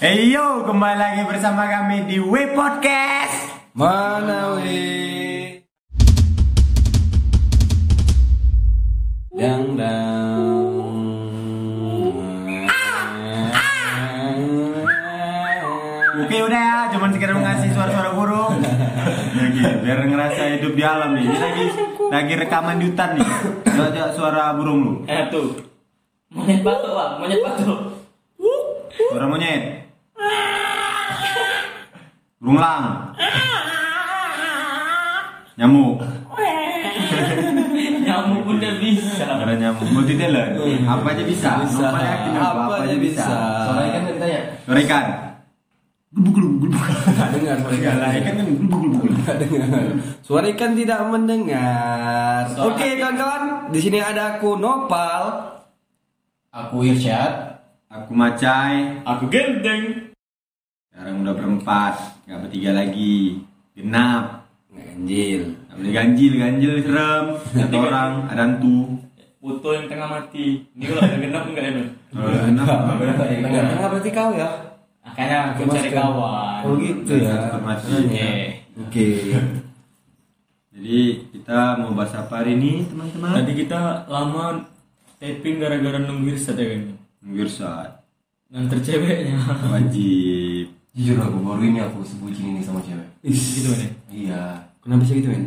Hey yo, kembali lagi bersama kami di W Podcast. Mana weh? Dang dang. Oke udah ya, cuman sekedar ngasih suara-suara burung. Lagi, biar ngerasa hidup di alam nih. Ini lagi lagi rekaman di hutan nih. Coba suara burung lu. Eh tuh. Monyet batuk, Pak. Monyet batuk. Suara monyet. Burung lang. Nyamuk. Nyamuk udah bisa. Ada nyamuk. Multi talent. Apa aja bisa. Bisa. Yakin apa, Apa aja bisa. Soalnya kan tadi tanya. Suara ikan. Gulubuk gulubuk. Nggak dengar suara Enggak lah, ikan kan gulubuk gulubuk. Nggak dengar. Suara ikan tidak mendengar. Oke kawan-kawan, di sini ada aku Nopal. Aku Irsyad. Aku macai. Aku gendeng. Udah berempat, nggak bertiga lagi. Genap. Ganjil. Boleh ganjil, ganjil serem. Satu orang, ada hantu. Puto yang tengah mati. Ini kalau ada genap enggak ya? Kalau genap, Nggak dengar berarti kau ya? Makanya aku cari kawan. Oh gitu ya. Mati. Oke. Oke. Jadi kita mau bahas apa hari ini, teman-teman? Tadi kita lama taping gara-gara nunggu Irsat ya kan. Wirsat. Nganter ceweknya. Wajib. Jujur aku baru ini aku sebutin ini sama cewek. gitu kan ya. Iya. Kenapa sih gitu men?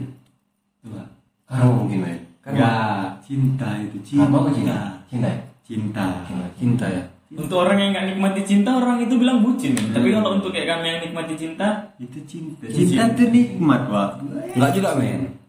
Coba. Karena mungkin men. Enggak, cinta itu cinta. Karena apa cinta? Cinta. ya? Cinta. Cinta. Cinta ya. Untuk orang yang nggak nikmati cinta, orang itu bilang bucin. ya. Tapi kalau untuk kayak kami yang nikmati cinta, Itu cinta. Cinta itu nikmat, Pak. Enggak juga men.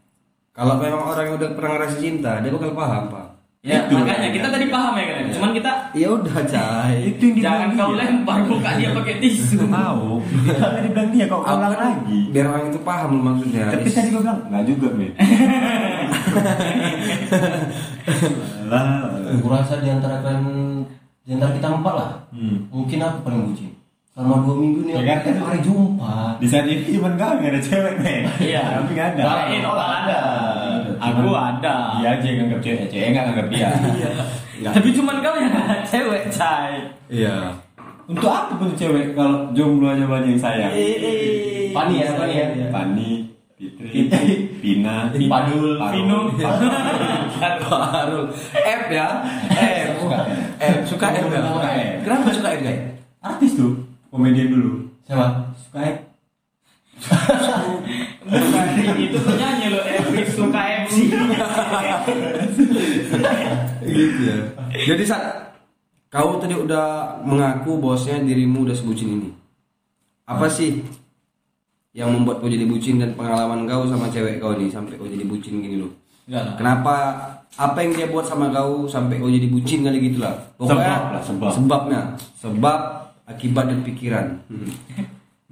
Kalau memang orang yang udah pernah ngerasa cinta, dia bakal paham pak. Ya Itu. makanya kita tadi paham ya kan. Cuman kita Ya udah cai. Itu yang jangan kau dia. lempar muka dia pakai tisu. Tahu. Kita dibilang dia kok Aku ulang kan lagi. biar orang itu paham maksudnya. Tapi tadi gue bilang enggak juga, men. Lah. Aku rasa di antara kan di antara kita empat lah. Hmm. Mungkin aku paling bucin. Selama dua minggu nih Ya kan? hari jumpa. Di saat ini cuma kau nggak ada cewek, men. Iya. Tapi nggak ada. Lain orang ada. Aku ada. Dia aja yang nganggap cewek, cewek nggak nganggap dia. Iya. Tapi cuman kau yang cewek, cai. Iya. Untuk apa pun cewek kalau jomblo aja banyak yang sayang? Pani ya, Pani ya. Pani, Fitri, Pina, Padul, Vino. Baru F ya. F. F suka F ya. Suka F. Kenapa suka F guys? Artis tuh, komedian dulu. Siapa? Suka F. Bukan itu penyanyi lo Every suka MC. gitu ya. Jadi saat kau tadi udah mengaku bosnya dirimu udah sebucin ini. Apa sih yang membuat kau jadi bucin dan pengalaman kau sama cewek kau nih sampai kau jadi bucin gini loh? Enggak. Kenapa? Apa yang dia buat sama kau sampai kau jadi bucin kali gitu lah? Pokoknya Sebab lah, sebab. sebabnya, sebab, akibat dan pikiran. Hmm.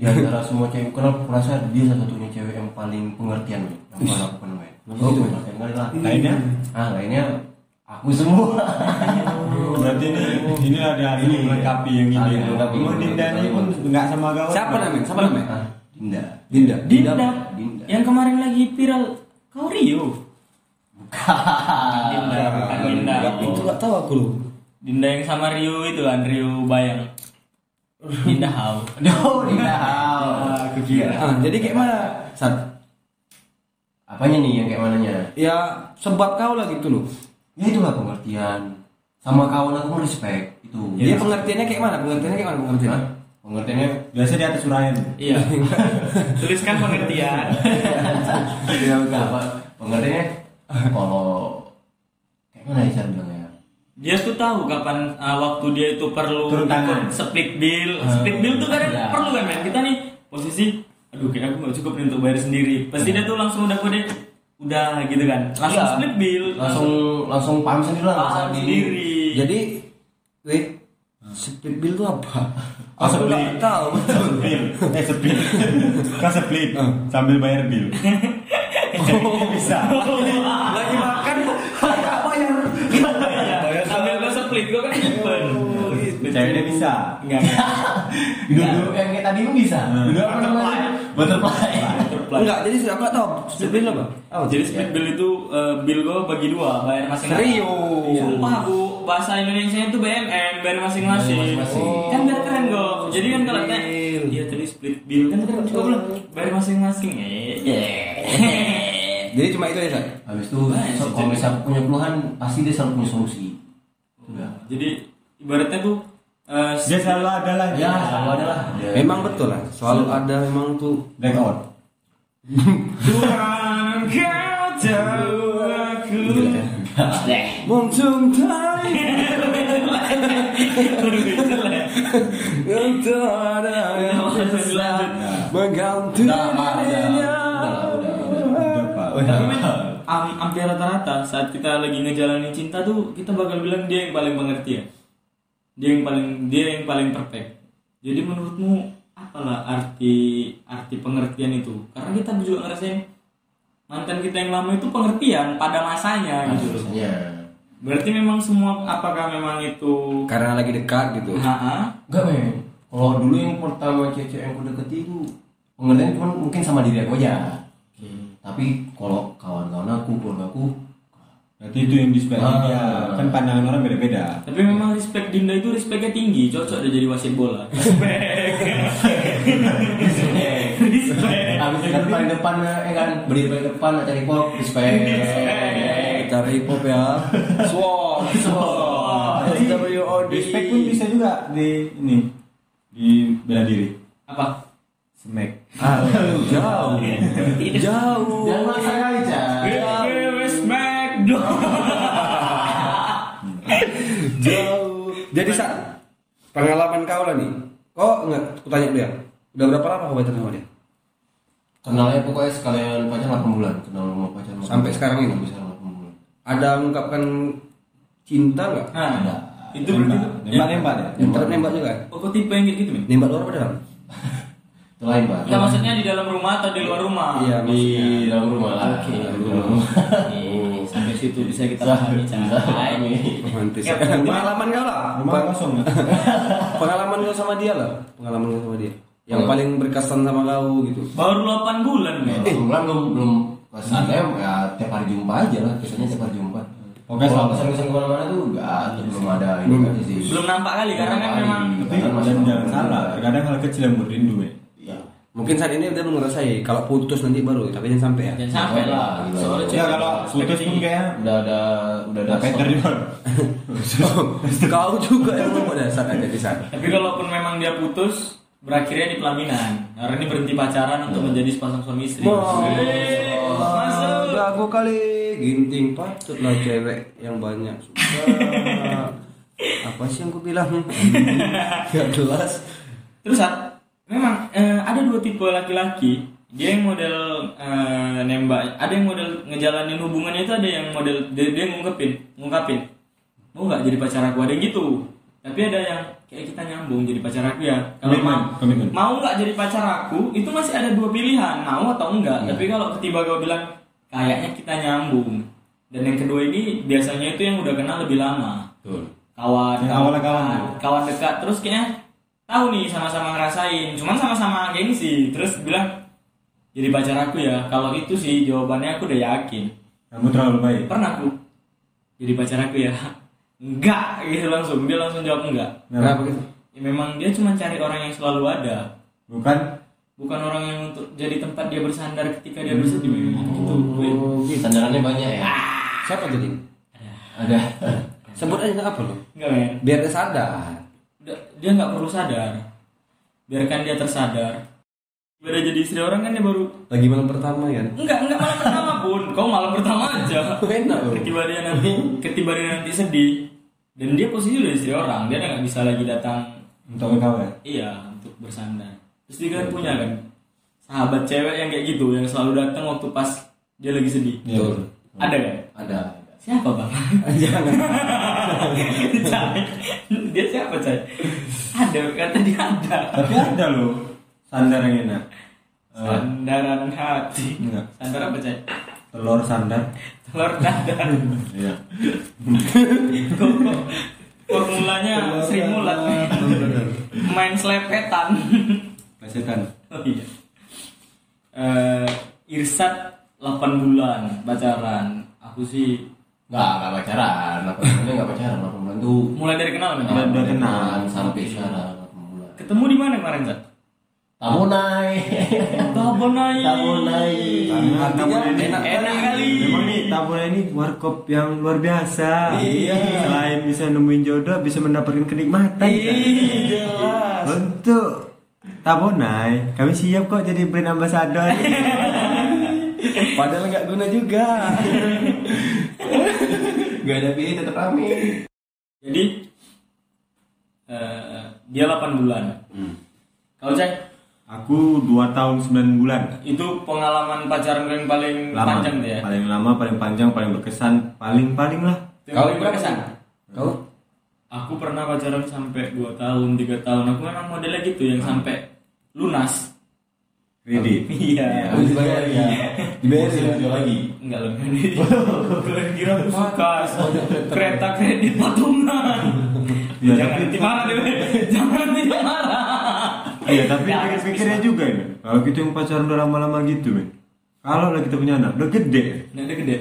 Di antara semua cewek, kenapa aku rasa dia satu satunya cewek yang paling pengertian. Yang paling aku pernah main. Oh, gitu, men? pengertian kali lah. Lainnya? Ah, lainnya aku semua. Berarti ini ini ada ini melengkapi yang ini. Melengkapi. Cuma Dinda ini pun nggak sama kau. Siapa namanya? Siapa namanya? Ah, Dinda. Dinda. Dinda. Dinda. Yang kemarin lagi viral kau Rio. Dinda, bukan Dinda. Itu nggak tahu aku loh. Dinda yang sama Rio itu kan Rio Bayang. Dinda Hau. No, Dinda. Aku kira. Ah, jadi kayak mana? Sat? Apanya nih yang kayak mananya? Ya sebab kau lah gitu loh. Ya itulah pengertian. Sama kawan aku respect itu. Dia pengertiannya kayak mana? Pengertiannya kayak mana Hah? pengertiannya? Pengertiannya Biasa di atas urayan. Iya. Tuliskan pengertian. Ya enggak apa? Pengertiannya kalau kayak mana ya bilangnya? Dia tuh tahu kapan uh, waktu dia itu perlu Turun tangan. split bill. Split bill tuh kadang Iya. perlu kan men. Kita nih posisi aduh kayak aku nggak cukup nih untuk bayar sendiri. Pasti dia tuh langsung udah kode udah gitu kan. Langsung Iya. split bill. Langsung langsung paham sendiri lah. paham di- sendiri. Jadi, wait, split bill itu apa? Oh, nggak tahu. Split. Eh split. Kau split sambil bayar bill. Bisa. Lagi makan, nggak bayar. Iya. Sambil gue split gue kan nyimpen. Ceweknya bisa. Enggak. Duduk yang kayak tadi pun bisa. Duduk apa namanya? Butterfly. Enggak, jadi aku nggak tahu split bill apa? Oh, Jadi split bill itu eh, bill gue bagi dua, bayar masing-masing. Serius? Sumpah aku bahasa Indonesia itu BMM bayar masing-masing. Masing-masing. Kan biar keren kok. Jadi kan kalau tanya bill. dia tadi split bill kan keren juga belum bayar masing-masing. Eh. Jadi cuma itu ya, Sat? Habis itu kalau misalnya punya keluhan pasti dia selalu punya solusi. Jadi ibaratnya tuh eh, Dia selalu ada lah. Ya, selalu ada lah. Dia- Memang betul lah. Selalu ada memang tuh Record. Tuhan kau tahu aku. Muntung tai Untuk ada yang bisa mengganti dirinya. hampir rata-rata saat kita lagi ngejalanin cinta tuh kita bakal bilang dia yang paling pengertian. Dia yang paling dia yang paling perfect. Jadi menurutmu apalah arti arti pengertian itu? Karena kita juga ngerasain mantan kita yang lama itu pengertian pada masanya Nah, gitu. biasanya. Berarti memang semua apakah memang itu Karena lagi dekat gitu Ha-ha. Enggak, men. Kalau dulu yang pertama cewek yang aku deketi itu pengertian cuma mungkin sama diri aku aja. Tapi kalau kawan-kawan aku, keluarga aku, Berarti itu yang display Ah. dia. Kan pandangan orang beda-beda. Tapi memang respect Dinda itu respectnya tinggi, cocok dia jadi wasit bola. Respect. respect. habis kan paling depan ya kan berdiri paling depan cari pop respect. Cara hip hop ya Sword SWOD Respect pun bisa juga di ini di bela diri. Apa? Smack. Ah, Jauh Jauh Jangan maksa kali, Cak. Jauh Jadi saat Pengalaman kau lah nih Kok enggak Aku tanya dia Udah berapa lama kau pacaran sama dia? Kenalnya pokoknya sekalian pacar 8 bulan, kenal sama pacar 8 Sampai bulan. sekarang ini? Sampai sekarang 8 bulan. Ada mengungkapkan cinta nggak? Nah, Ada. itu berarti Nembak, nembak, nembak deh. Nembak nembak juga? Oh, kok tipe yang kayak gitu, men? Nembak luar apa dalam? Itu lain, Pak. Enggak maksudnya di dalam rumah atau di luar rumah? Iya di dalam rumah lah. Oke. Di sampai situ bisa kita pahami, Cak. Romantis Ya, Pengalaman kau lah Rumah kosong. ya? Pengalaman kau sama dia lah Pengalaman kau sama dia Yang Hmm. paling berkesan sama kau gitu Baru 8 bulan, men. Eh, bulan belum belum pas ada ya tiap hari jumpa aja lah, biasanya tiap hari jumpa. Oke, Kalau selamat. kesan-kesan ke mana-mana tuh enggak, belum ada ini Belum. sih. Belum nampak kali karena kan memang. Tapi Kadang masih jangan salah. Terkadang hal kecil yang buat rindu ya. Iya. Mungkin saat ini udah ngerasai Kalau putus nanti baru Tapi jangan sampai ya jangan sampai lah. Soalnya Ya kalau putus pun tinggi. kayak Udah ada udah ada ada Peter juga. Kau juga yang membuat dasar aja di sana Tapi kalaupun memang dia putus, berakhirnya di pelaminan. Karena ini berhenti pacaran untuk menjadi sepasang suami istri. Masuk. Aku kali ginting patut lah cewek yang banyak suka Apa sih yang aku bilang Gak jelas Terus Sat, memang eh, ada dua tipe laki-laki. Dia yang model eh, nembak, ada yang model ngejalanin hubungannya itu ada yang model dia, dia ngungkapin, ngungkapin. Mau nggak jadi pacar aku ada yang gitu. Tapi ada yang kayak kita nyambung jadi pacar aku ya. Kalau mau, mau nggak jadi pacar aku, itu masih ada dua pilihan, mau atau enggak. Iya. Tapi kalau ketiba kau bilang kayaknya kita nyambung. Dan yang kedua ini biasanya itu yang udah kenal lebih lama Betul. kawan Yang kawan kawan kawan dekat terus kayaknya tahu nih sama-sama ngerasain. Cuman sama-sama gengsi. Terus bilang jadi pacar aku ya. Kalau itu sih jawabannya aku udah yakin. Kamu terlalu baik. pernah aku. Jadi pacar aku ya? Enggak gitu langsung. Dia langsung jawab enggak. Kenapa? Gitu? ya, memang dia cuma cari orang yang selalu ada. Bukan? Bukan orang yang untuk jadi tempat dia bersandar ketika dia bersedih. Memang gitu. Oh gitu. Sandarannya banyak ya. Siapa jadi? Ada. Sebut aja nggak apa lo enggak men. Biar dia sadar dia nggak perlu sadar biarkan dia tersadar Udah jadi istri orang kan dia baru Lagi malam pertama ya Enggak, enggak malam pertama pun. Kau malam pertama aja. Enak loh Ketiba dia nanti, ketiba dia nanti sedih. Dan dia posisi udah istri orang, dia nggak bisa lagi datang. untuk kau ya. Iya, untuk bersandar. Terus dia kan punya kan sahabat cewek yang kayak gitu, yang selalu datang waktu pas dia lagi sedih. Iya. Betul. Ada kan? Ada. Siapa bang? Jangan. dia siapa cai? Ada, kata dia ada. Tapi ada loh sandar yang enak. Eh, Sandaran hati. Enggak. Sandar apa cai? telur sandar. Telur dadar. Iya. Formulanya Sri Mulat Main selepetan Plesetan. Oh iya Eh, Irsat 8 bulan pacaran Aku sih Nggak, nggak pacaran. 8 bulannya nggak pacaran. 8 bulan tuh Mulai dari kenal men. Udah- udah kenal. Kenalan sampai sekarang 8 bulan. Ketemu di mana kemarin, Zat? Tabonai. Tabonai. Tabonai. Artinya Tabungan ini enak Enak kali. Memang nih Tabuna ini warkop yang luar biasa. Iya. Selain bisa nemuin jodoh, bisa mendapatkan kenikmatan. Iya, jelas. Untuk Tabonai, kami siap kok jadi brand ambassador. Padahal nggak guna juga. Gak ada pilih tetap rame. Jadi eh, dia 8 bulan. Kalau Cek, Aku 2 tahun 9 bulan. itu pengalaman pacaran yang paling Lama. panjang ya. Paling lama, paling panjang, paling berkesan, paling-paling lah. Yang Kau paling berkesan. sih? Kau? Aku pernah pacaran sampai 2 tahun, 3 tahun. Aku memang modelnya gitu yang sampai lunas. Kredit. Iya. Habis dibayar ya. Dibayar jual lagi. Enggak lebih. Kalian kira suka kereta kredit patungan. Ya, Jangan dimarah deh. Jangan dimarah. Iya, tapi Ya, pikir-pikirnya juga ini. Kalau kita yang pacaran udah lama-lama gitu, men. Kalau lah kita punya anak, udah gede. Nah, udah gede.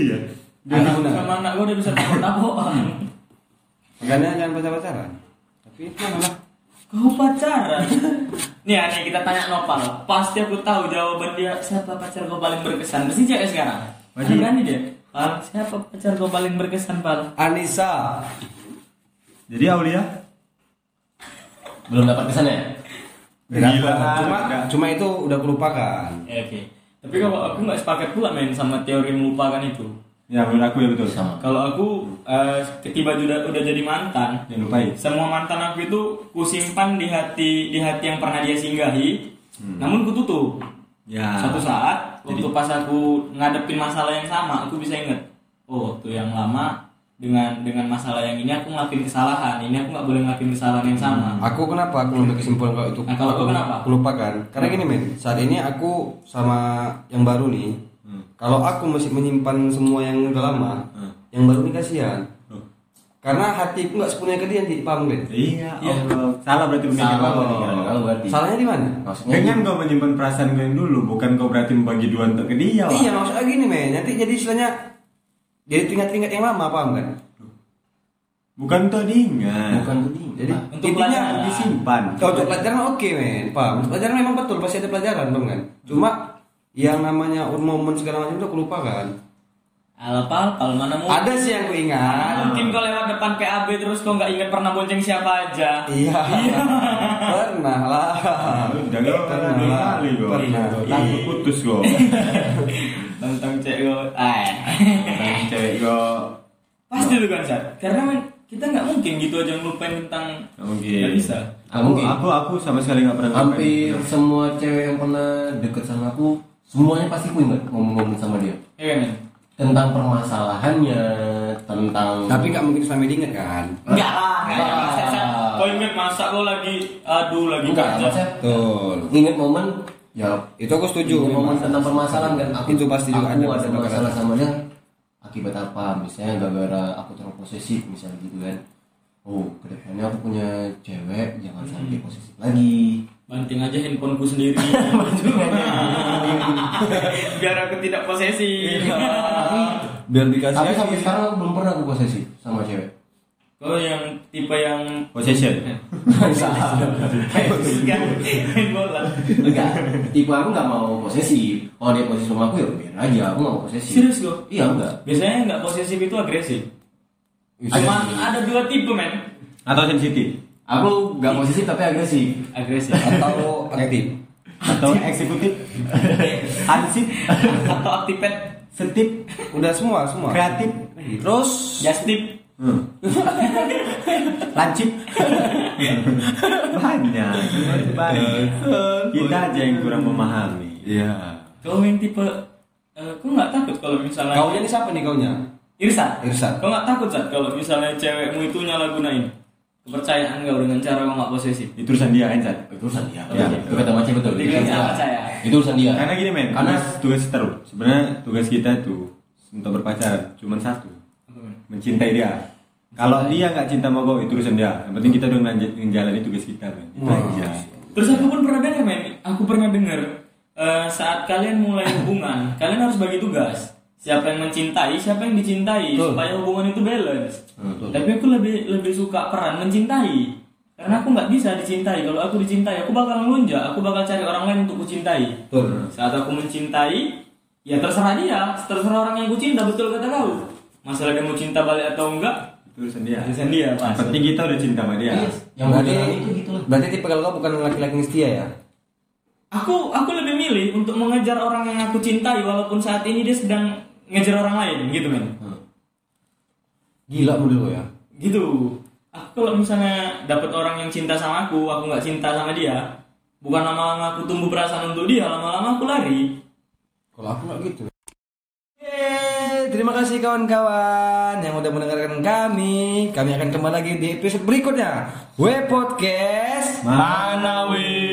Iya. Anak sama anak gue udah bisa tahu-tahuan. Makanya jangan pacar-pacaran. Tapi mana lah. Kau pacaran? Nih aneh kita tanya Nopal. Pasti aku tahu jawaban dia. Siapa pacar kau paling berkesan? Pasti cewek sekarang. Masih. Berani dia. Pal, siapa pacar kau paling berkesan, Pal? Anissa. Jadi Aulia, Belum dapat kesannya. Gila. Cuma, cuma itu udah kelupakan. Ya, Oke. Tapi kalau aku nggak sepakat pula main sama teori melupakan itu. Ya menurut aku ya betul. Sama. Kalau aku eh, ketiba udah udah jadi mantan, Jangan lupain. semua mantan aku itu kusimpan di hati di hati yang pernah dia singgahi. Namun ku tutup. Ya. Suatu saat Jadi- waktu pas aku ngadepin masalah yang sama, aku bisa inget. Oh, tuh yang lama dengan dengan masalah yang ini aku ngelakuin kesalahan. Ini aku nggak boleh ngelakuin kesalahan yang sama. Aku kenapa aku ngambil kesimpulan kalau itu Nah, kalau aku kau kenapa? kelupakan? Karena gini men, saat ini aku sama yang baru nih. Hmm. Kalau aku masih menyimpan semua yang udah lama, Hmm. yang baru nih kasihan. Oh. Karena hatiku nggak sepenuhnya ke dia, Di. paham Ben? Iya, Allah. Salah berarti pemikiran Salah kau. pemikiran kalau berarti. Salahnya di mana? Maksudnya Dengan kau menyimpan perasaan kau yang dulu, bukan kau berarti membagi dua untuk ke dia. Wak. Iya maksudnya gini men, nanti jadi istilahnya jadi teringat-teringat yang lama paham kan? Bukan untuk diingat. bukan begini. Jadi Untuk intinya pelajaran. disimpan. Oh, untuk pelajaran oke men, paham? Untuk pelajaran memang betul pasti ada pelajaran paham kan? Cuma yang namanya momen segala macam itu aku lupakan. Alah, Pal, kalau mana mau Ada sih yang aku ingat. Mungkin kau lewat depan PAB terus kau nggak ingat pernah bonceng siapa aja. Iya. Pernah lah. Kau Pernah dua kali kau. Pernah. Takut putus kau. Tentang cewek kau. Ah. Tentang cewek kau. Pasti tuh kan, Sat. Karena kita nggak mungkin gitu aja ngelupain tentang Nggak mungkin. Nggak bisa. Aku, Mungkin. aku, aku sama sekali nggak pernah Hampir ngapain. semua cewek yang pernah deket sama aku, semuanya pasti aku ingat ngomong-ngomong sama dia. Iya kan, men? Tentang permasalahannya, tentang Tapi nggak mungkin selama diingat kan? Enggak lah. Kau ingat masa kau lagi aduh lagi maksudnya Betul. ingat momen ya Itu aku setuju. momen tentang permasalahan kan aku Itu pasti juga aku ada ada masalah. masalah sama dia akibat apa misalnya gara-gara aku terlalu posesif misalnya gitu kan oh ke depannya aku punya cewek jangan sampai posesif lagi Banting aja handphoneku sendiri. Biar aku tidak posesi. tapi Biar dikasih. tapi sampai sekarang belum pernah aku posesif sama cewek Kau yang tipe yang Possession. Bola. enggak tipe aku nggak mau posesif kalau dia posesif sama aku ya biar aja aku nggak mau posesif Serius kau? iya enggak Biasanya nggak posesif itu agresif. Cuma ada dua tipe men. Atau sensitif. Aku nggak posesif tapi agresif Agresif. Atau aktif. Atau eksekutif. Hansip. Atau aktifet. Setip. Udah semua semua. Kreatif. Terus Just tip. Hmm. Lancip. Banyak. Banyak. Kita aja yang kurang memahami. Iya. Kau yang tipe eh, kau nggak takut kalau misalnya Kaunya ini siapa nih kaunya? Irsa. Irsa. Kau nggak takut saat kalau misalnya cewekmu itu nyalagunain kepercayaan kau dengan cara kau nggak posesif. Itu urusan dia kan, Chan? itu urusan dia Iya. itu kata macam betul Dia itu percaya. itu urusan dia Karena gini men, Karena- tugas tugas kita tuh sebenarnya tugas kita tuh untuk berpacaran cuma satu, mencintai dia. Kalau dia nggak cinta sama kau itu urusan dia. Yang penting kita udah menjalani tugas kita men. Itu aja. Terus aku pun pernah dengar men, aku pernah dengar eh, saat kalian mulai hubungan, kalian harus bagi tugas. Siapa yang mencintai siapa yang dicintai Betul. supaya hubungan itu balance Betul. tapi aku lebih lebih suka peran mencintai karena aku nggak bisa dicintai kalau aku dicintai aku bakal ngelunjak aku bakal cari orang lain untuk kucintai Betul. saat aku mencintai ya terserah dia terserah orang yang ku cinta betul kata kau masalah dia mau cinta balik atau enggak Urusan dia. urusan dia Yang Mas. penting kita udah cinta sama dia. Yes. Yang berarti, itu gitu lah. berarti tipe kalau kau bukan laki-laki yang setia ya? aku aku lebih milih untuk mengejar orang yang aku cintai walaupun saat ini dia sedang ngejar orang lain gitu men Hmm. Gila model lo ya. gitu aku kalau misalnya dapat orang yang cinta sama aku aku nggak cinta sama dia bukan lama-lama aku tumbuh perasaan untuk dia lama-lama aku lari Kalau aku nggak gitu. Yeay, terima kasih kawan-kawan yang udah mendengarkan kami. Kami akan kembali lagi di episode berikutnya. We Podcast Manawi